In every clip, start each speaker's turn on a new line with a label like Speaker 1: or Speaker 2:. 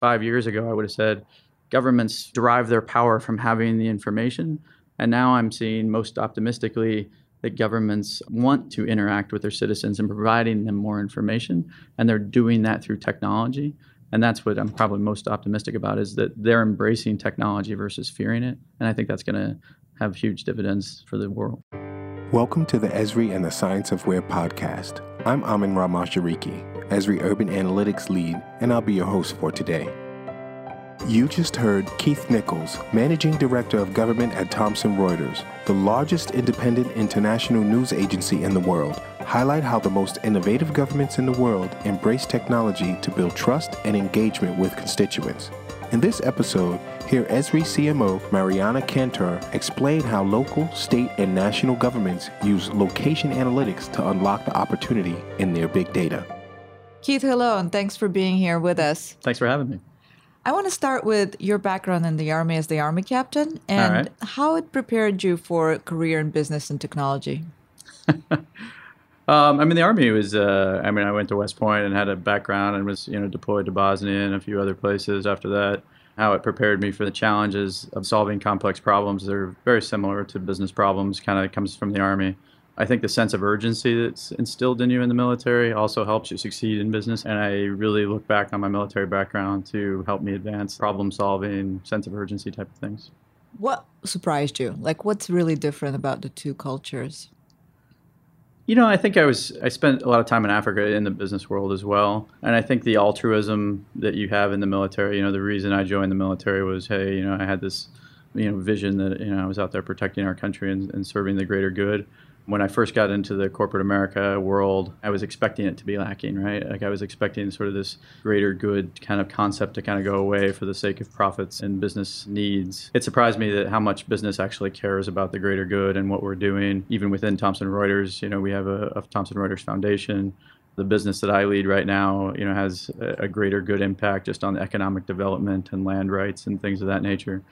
Speaker 1: Five years ago, I would have said governments derive their power from having the information. And now I'm seeing most optimistically that governments want to interact with their citizens and providing them more information. And they're doing that through technology. And that's what I'm probably most optimistic about is that they're embracing technology versus fearing it. And I think that's going to have huge dividends for the world.
Speaker 2: Welcome to the Esri and the Science of Where podcast. I'm Amen Ra Mashariki, Esri Urban Analytics Lead, and I'll be your host for today. You just heard Keith Nichols, Managing Director of Government at Thomson Reuters, the largest independent international news agency in the world, highlight how the most innovative governments in the world embrace technology to build trust and engagement with constituents. In this episode, hear Esri CMO Mariana Cantor explain how local, state, and national governments use location analytics to unlock the opportunity in their big data.
Speaker 3: Keith, hello, and thanks for being here with us.
Speaker 1: Thanks for having me.
Speaker 3: I want to start with your background in the Army as the Army captain and
Speaker 1: right.
Speaker 3: how it prepared you for a career in business and technology.
Speaker 1: Um, I mean, the army was. Uh, I mean, I went to West Point and had a background and was, you know, deployed to Bosnia and a few other places after that. How it prepared me for the challenges of solving complex problems. They're very similar to business problems. Kind of comes from the army. I think the sense of urgency that's instilled in you in the military also helps you succeed in business. And I really look back on my military background to help me advance problem solving, sense of urgency type of things.
Speaker 3: What surprised you? Like, what's really different about the two cultures?
Speaker 1: You know, I think I was I spent a lot of time in Africa in the business world as well, and I think the altruism that you have in the military. You know, the reason I joined the military was, hey, you know, I had this, you know, vision that you know I was out there protecting our country and, and serving the greater good when I first got into the corporate America world, I was expecting it to be lacking, right? Like I was expecting sort of this greater good kind of concept to kind of go away for the sake of profits and business needs. It surprised me that how much business actually cares about the greater good and what we're doing. Even within Thomson Reuters, you know, we have a, a Thomson Reuters Foundation. The business that I lead right now, you know, has a, greater good impact just on economic development and land rights and things of that nature.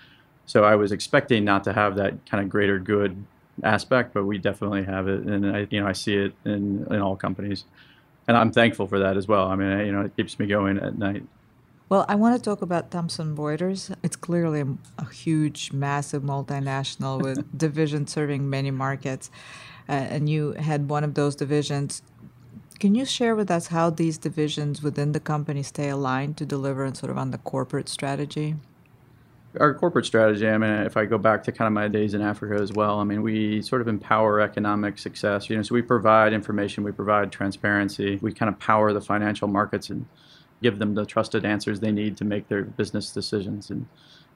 Speaker 1: So I was expecting not to have that kind of greater good aspect, but we definitely have it, and I, you know, I see it in in all companies, and I'm thankful for that as well. I mean, you know, it keeps me going at night.
Speaker 3: Well, I want to talk about Thomson Reuters. It's clearly a huge, massive multinational with divisions serving many markets, uh, and you had one of those divisions. Can you share with us how these divisions within the company stay aligned to deliver and sort of on the corporate strategy?
Speaker 1: Our corporate strategy, I mean, if I go back to kind of my days in Africa as well, I mean, we sort of empower economic success. You know, so we provide information, we provide transparency, we kind of power the financial markets and give them the trusted answers they need to make their business decisions. And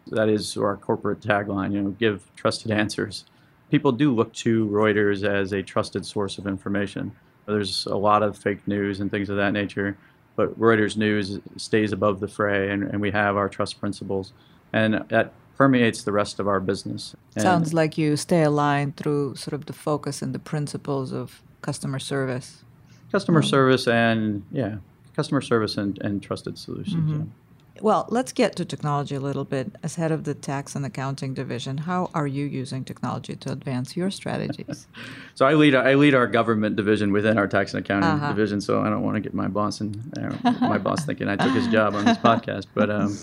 Speaker 1: that is our corporate tagline, you know, give trusted answers. People do look to Reuters as a trusted source of information. There's a lot of fake news and things of that nature, but Reuters news stays above the fray, and, and we have our trust principles and that permeates the rest of our business.
Speaker 3: And Sounds like you stay aligned through sort of the focus and the principles of customer service.
Speaker 1: Customer um, service and yeah, customer service and, and trusted solutions. Mm-hmm. Yeah.
Speaker 3: Well, let's get to technology a little bit. As head of the tax and accounting division, how are you using technology to advance your strategies?
Speaker 1: so I lead I lead our government division within our tax and accounting uh-huh. division. So I don't want to get my boss and uh, my boss thinking I took his job on this podcast, but. Um,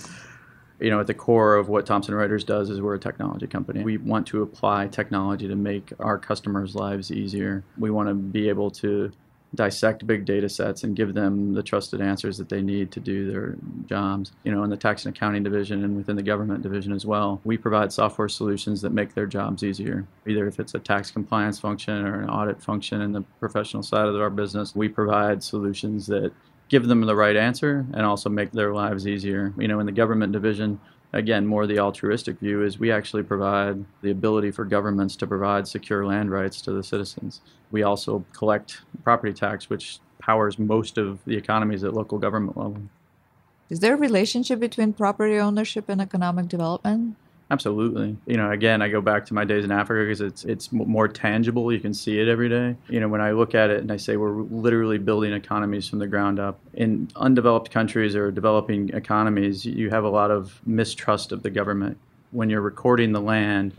Speaker 1: you know, at the core of what Thomson Reuters does is we're a technology company. We want to apply technology to make our customers' lives easier. We want to be able to dissect big data sets and give them the trusted answers that they need to do their jobs. You know, in the tax and accounting division and within the government division as well, we provide software solutions that make their jobs easier. Either if it's a tax compliance function or an audit function in the professional side of our business, we provide solutions that give them the right answer and also make their lives easier. You know, in the government division, again, more the altruistic view is we actually provide the ability for governments to provide secure land rights to the citizens. We also collect property tax, which powers most of the economies at local government level.
Speaker 3: Is there a relationship between property ownership and economic development?
Speaker 1: Absolutely. You know, again, I go back to my days in Africa because it's it's more tangible. You can see it every day. You know, when I look at it and I say we're literally building economies from the ground up. In undeveloped countries or developing economies, you have a lot of mistrust of the government. When you're recording the land,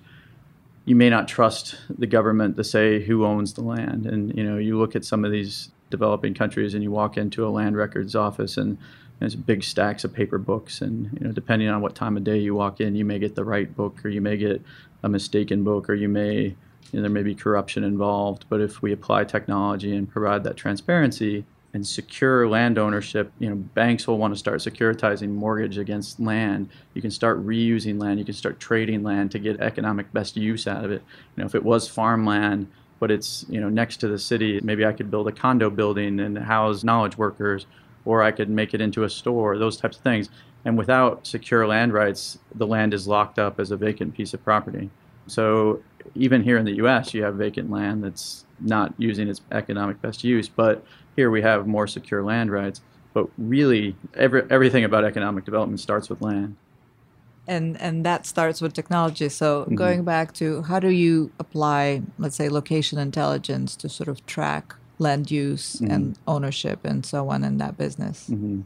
Speaker 1: you may not trust the government to say who owns the land. And you know, you look at some of these developing countries and you walk into a land records office and there's big stacks of paper books, and you know, depending on what time of day you walk in, you may get the right book, or you may get a mistaken book, or you may you know, there may be corruption involved. But if we apply technology and provide that transparency and secure land ownership, you know, banks will want to start securitizing mortgage against land. You can start reusing land. You can start trading land to get economic best use out of it. You know, if it was farmland, but it's you know next to the city, maybe I could build a condo building and house knowledge workers, or I could make it into a store. Those types of things. And without secure land rights, the land is locked up as a vacant piece of property. So even here in the U.S., you have vacant land that's not using its economic best use. But here we have more secure land rights. But really, every, everything about economic development starts with land.
Speaker 3: And and that starts with technology. So mm-hmm. going back to how do you apply, let's say, location intelligence to sort of track land use mm-hmm. and ownership and so on in that business?
Speaker 1: Mm-hmm.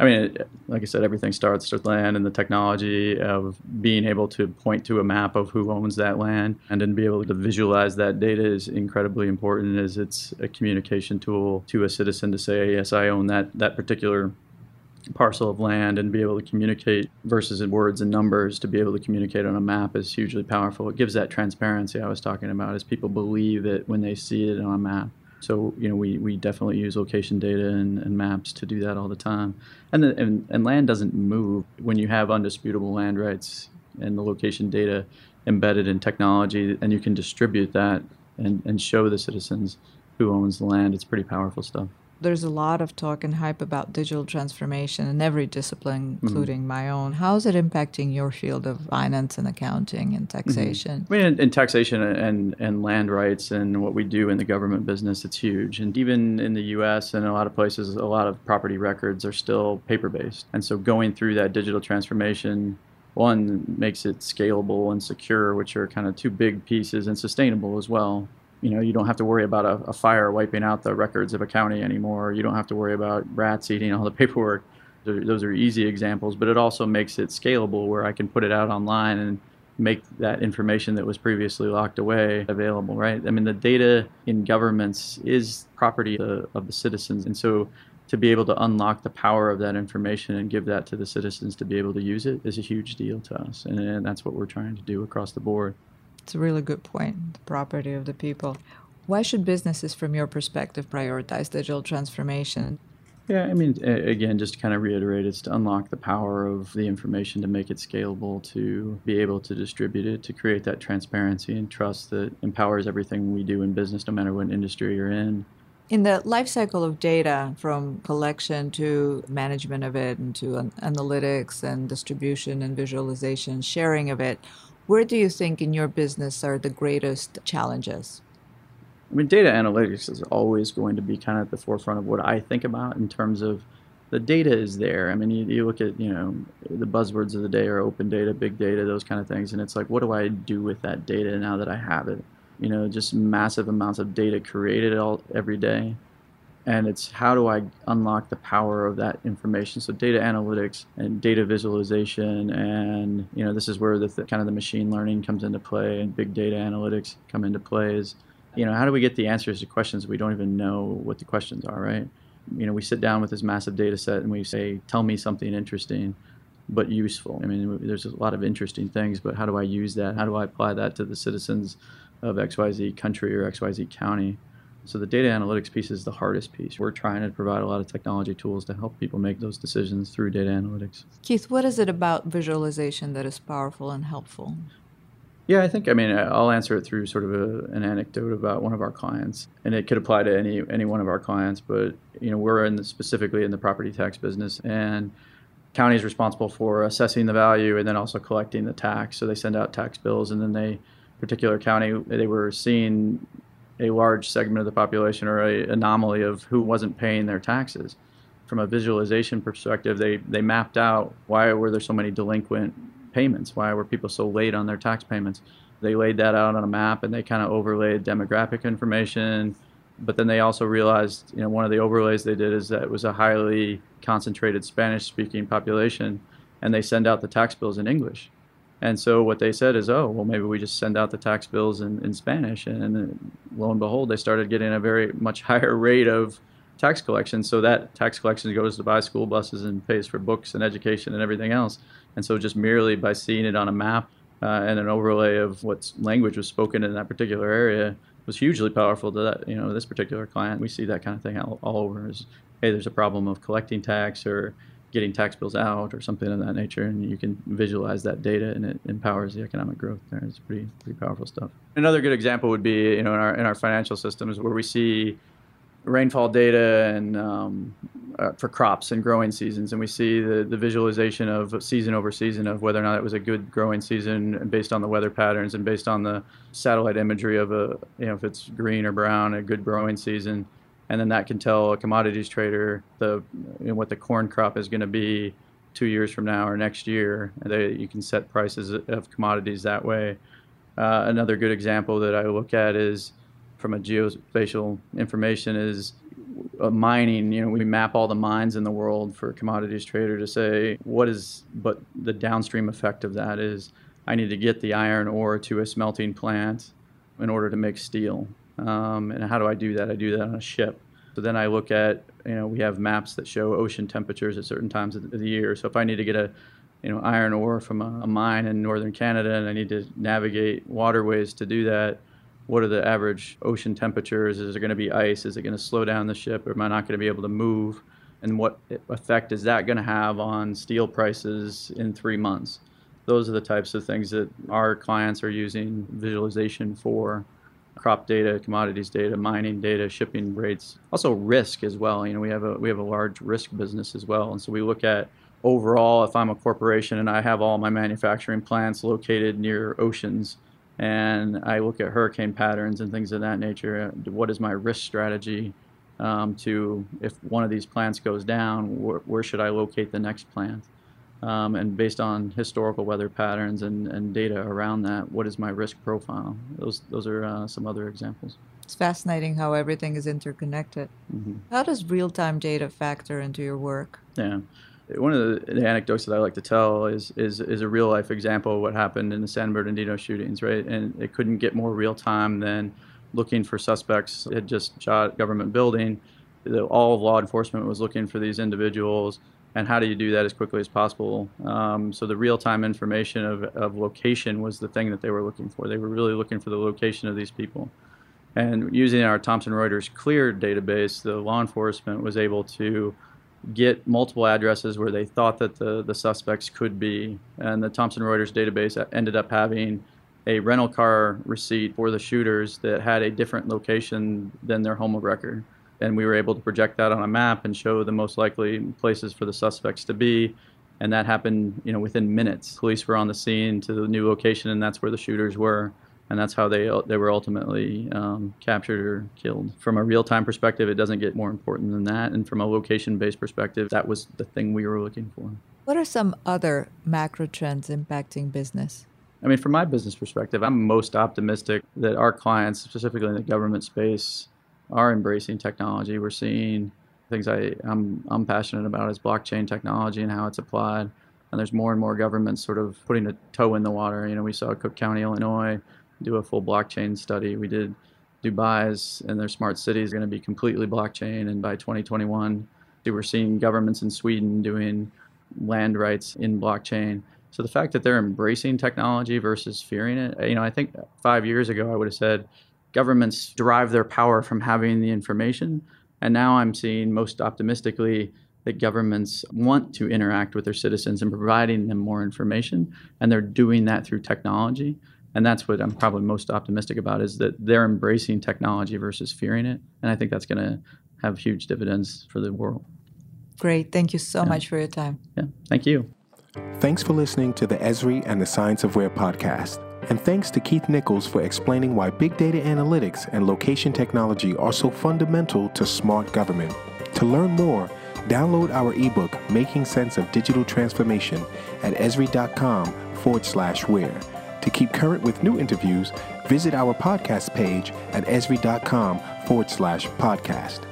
Speaker 1: I mean, like I said, everything starts with land and the technology of being able to point to a map of who owns that land and then be able to visualize that data is incredibly important as it's a communication tool to a citizen to say, yes, I own that, that particular parcel of land and be able to communicate versus in words and numbers to be able to communicate on a map is hugely powerful. It gives that transparency I was talking about as people believe it when they see it on a map. So you know we, we definitely use location data and, and maps to do that all the time. And, the, and and land doesn't move when you have undisputable land rights and the location data embedded in technology, and you can distribute that and, and show the citizens who owns the land. It's pretty powerful stuff
Speaker 3: there's a lot of talk and hype about digital transformation in every discipline, mm-hmm. including mm-hmm. my own. How is it impacting your field of finance and accounting and mm-hmm. taxation?
Speaker 1: Mm-hmm. I mean, in, in, taxation and, and land rights and what we do in the government business, it's huge. And even in the U.S. and a lot of places, a lot of property records are still paper based. And so going through that digital transformation one makes it scalable and secure, which are kind of two big pieces, and sustainable as well you know, you don't have to worry about a, a, fire wiping out the records of a county anymore. You don't have to worry about rats eating all the paperwork. Those are easy examples, but it also makes it scalable where I can put it out online and make that information that was previously locked away available, right? I mean, the data in governments is property of, of the citizens. And so to be able to unlock the power of that information and give that to the citizens to be able to use it is a huge deal to us. And, and that's what we're trying to do across the board.
Speaker 3: It's a really good point. The property of the people. Why should businesses, from your perspective, prioritize digital transformation?
Speaker 1: Yeah, I mean, again, just to kind of reiterate, it's to unlock the power of the information to make it scalable, to be able to distribute it, to create that transparency and trust that empowers everything we do in business, no matter what industry you're in.
Speaker 3: In the life cycle of data, from collection to management of it, and to analytics and distribution and visualization, sharing of it, where do you think in your business are the greatest challenges?
Speaker 1: I mean, data analytics is always going to be kind of at the forefront of what I think about in terms of the data is there. I mean, you, you look at, you know, the buzzwords of the day are open data, big data, those kind of things. And it's like, what do I do with that data now that I have it? You know, just massive amounts of data created all every day and it's how do I unlock the power of that information. So data analytics and data visualization, and you know this is where the th- kind of the machine learning comes into play, and big data analytics come into play. Is you know how do we get the answers to questions we don't even know what the questions are, right? You know, we sit down with this massive data set and we say, tell me something interesting but useful. I mean, there's a lot of interesting things, but how do I use that? How do I apply that to the citizens of XYZ country or XYZ county? So the data analytics piece is the hardest piece. We're trying to provide a lot of technology tools to help people make those decisions through data analytics.
Speaker 3: Keith, what is it about visualization that is powerful and helpful?
Speaker 1: Yeah, I think I mean I'll answer it through sort of a, an anecdote about one of our clients, and it could apply to any any one of our clients. But you know, we're in the, specifically in the property tax business, and county is responsible for assessing the value and then also collecting the tax. So they send out tax bills, and then they particular county they were seeing a large segment of the population or a anomaly of who wasn't paying their taxes. From a visualization perspective, they, they mapped out why were there so many delinquent payments? Why were people so late on their tax payments? They laid that out on a map and they kind of overlaid demographic information. But then they also realized, you know, one of the overlays they did is that it was a highly concentrated Spanish speaking population and they send out the tax bills in English. And so what they said is, oh, well, maybe we just send out the tax bills in, in Spanish. And, lo and behold, they started getting a very much higher rate of tax collection. So that tax collection goes to buy school buses and pays for books and education and everything else. And so just merely by seeing it on a map uh, and an overlay of what language was spoken in that particular area was hugely powerful to that, you know, this particular client. We see that kind of thing all, all over is, hey, there's a problem of collecting tax or getting tax bills out or something of that nature, and you can visualize that data, and it empowers the economic growth there. It's pretty pretty powerful stuff. Another good example would be you know in our in our financial systems where we see rainfall data and um, uh, for crops and growing seasons, and we see the, the visualization of season over season of whether or not it was a good growing season based on the weather patterns and based on the satellite imagery of a you know if it's green or brown, a good growing season and then that can tell a commodities trader the you know, what the corn crop is going to be two years from now or next year. They, you can set prices of commodities that way. Uh, another good example that I look at is from a geospatial information is uh, mining. You know, we map all the mines in the world for a commodities trader to say what is, but the downstream effect of that is I need to get the iron ore to a smelting plant in order to make steel. Um, and how do I do that? I do that on a ship. So then I look at, you know, we have maps that show ocean temperatures at certain times of the year. So if I need to get a, you know, iron ore from a, a mine in northern Canada and I need to navigate waterways to do that, what are the average ocean temperatures? Is there going to be ice? Is it going to slow down the ship? Or am I not going to be able to move? And what effect is that going to have on steel prices in three months? Those are the types of things that our clients are using visualization for crop data, commodities data, mining data, shipping rates, also risk as well. You know, we have a we have a large risk business as well, and so we look at overall if I'm a corporation and I have all my manufacturing plants located near oceans and I look at hurricane patterns and things of that nature, what is my risk strategy um, to if one of these plants goes down, wh- where should I locate the next plant? Um, and based on historical weather patterns and, and data around that, what is my risk profile? Those those are uh, some other examples.
Speaker 3: It's fascinating how everything is interconnected. Mm-hmm. How does real time data factor into your work?
Speaker 1: Yeah. One of the, anecdotes that I like to tell is, is is a real life example of what happened in the San Bernardino shootings, right? And it couldn't get more real time than looking for suspects. It had just shot government building. All of law enforcement was looking for these individuals and how do you do that as quickly as possible? Um, so the real-time information of, of location was the thing that they were looking for. They were really looking for the location of these people. And using our Thomson Reuters Clear database, the law enforcement was able to get multiple addresses where they thought that the, the suspects could be. And the Thomson Reuters database ended up having a rental car receipt for the shooters that had a different location than their home of record and we were able to project that on a map and show the most likely places for the suspects to be. And that happened, you know, within minutes. Police were on the scene to the new location, and that's where the shooters were, and that's how they they were ultimately um, captured or killed. From a real time perspective, it doesn't get more important than that, and from a location based perspective, that was the thing we were looking for.
Speaker 3: What are some other macro trends impacting business?
Speaker 1: I mean, from my business perspective, I'm most optimistic that our clients, specifically in the government space, are embracing technology. We're seeing things I, I'm, I'm passionate about is blockchain technology and how it's applied. And there's more and more governments sort of putting a toe in the water. You know, we saw Cook County, Illinois, do a full blockchain study. We did Dubai's and their smart cities are going to be completely blockchain. And by 2021, we're seeing governments in Sweden doing land rights in blockchain. So the fact that they're embracing technology versus fearing it, you know, I think five years ago I would have said governments derive their power from having the information. And now I'm seeing most optimistically that governments want to interact with their citizens and providing them more information, and they're doing that through technology. And that's what I'm probably most optimistic about is that they're embracing technology versus fearing it. And I think that's going to have huge dividends for the world.
Speaker 3: Great. Thank you so yeah. much for your time.
Speaker 1: Yeah. Thank you.
Speaker 2: Thanks for listening to the Esri and the Science of Where podcast. And thanks to Keith Nichols for explaining why big data analytics and location technology are so fundamental to smart government. To learn more, download our ebook, Making Sense of Digital Transformation, at esri.com forward slash where. To keep current with new interviews, visit our podcast page at esri.com forward slash podcast.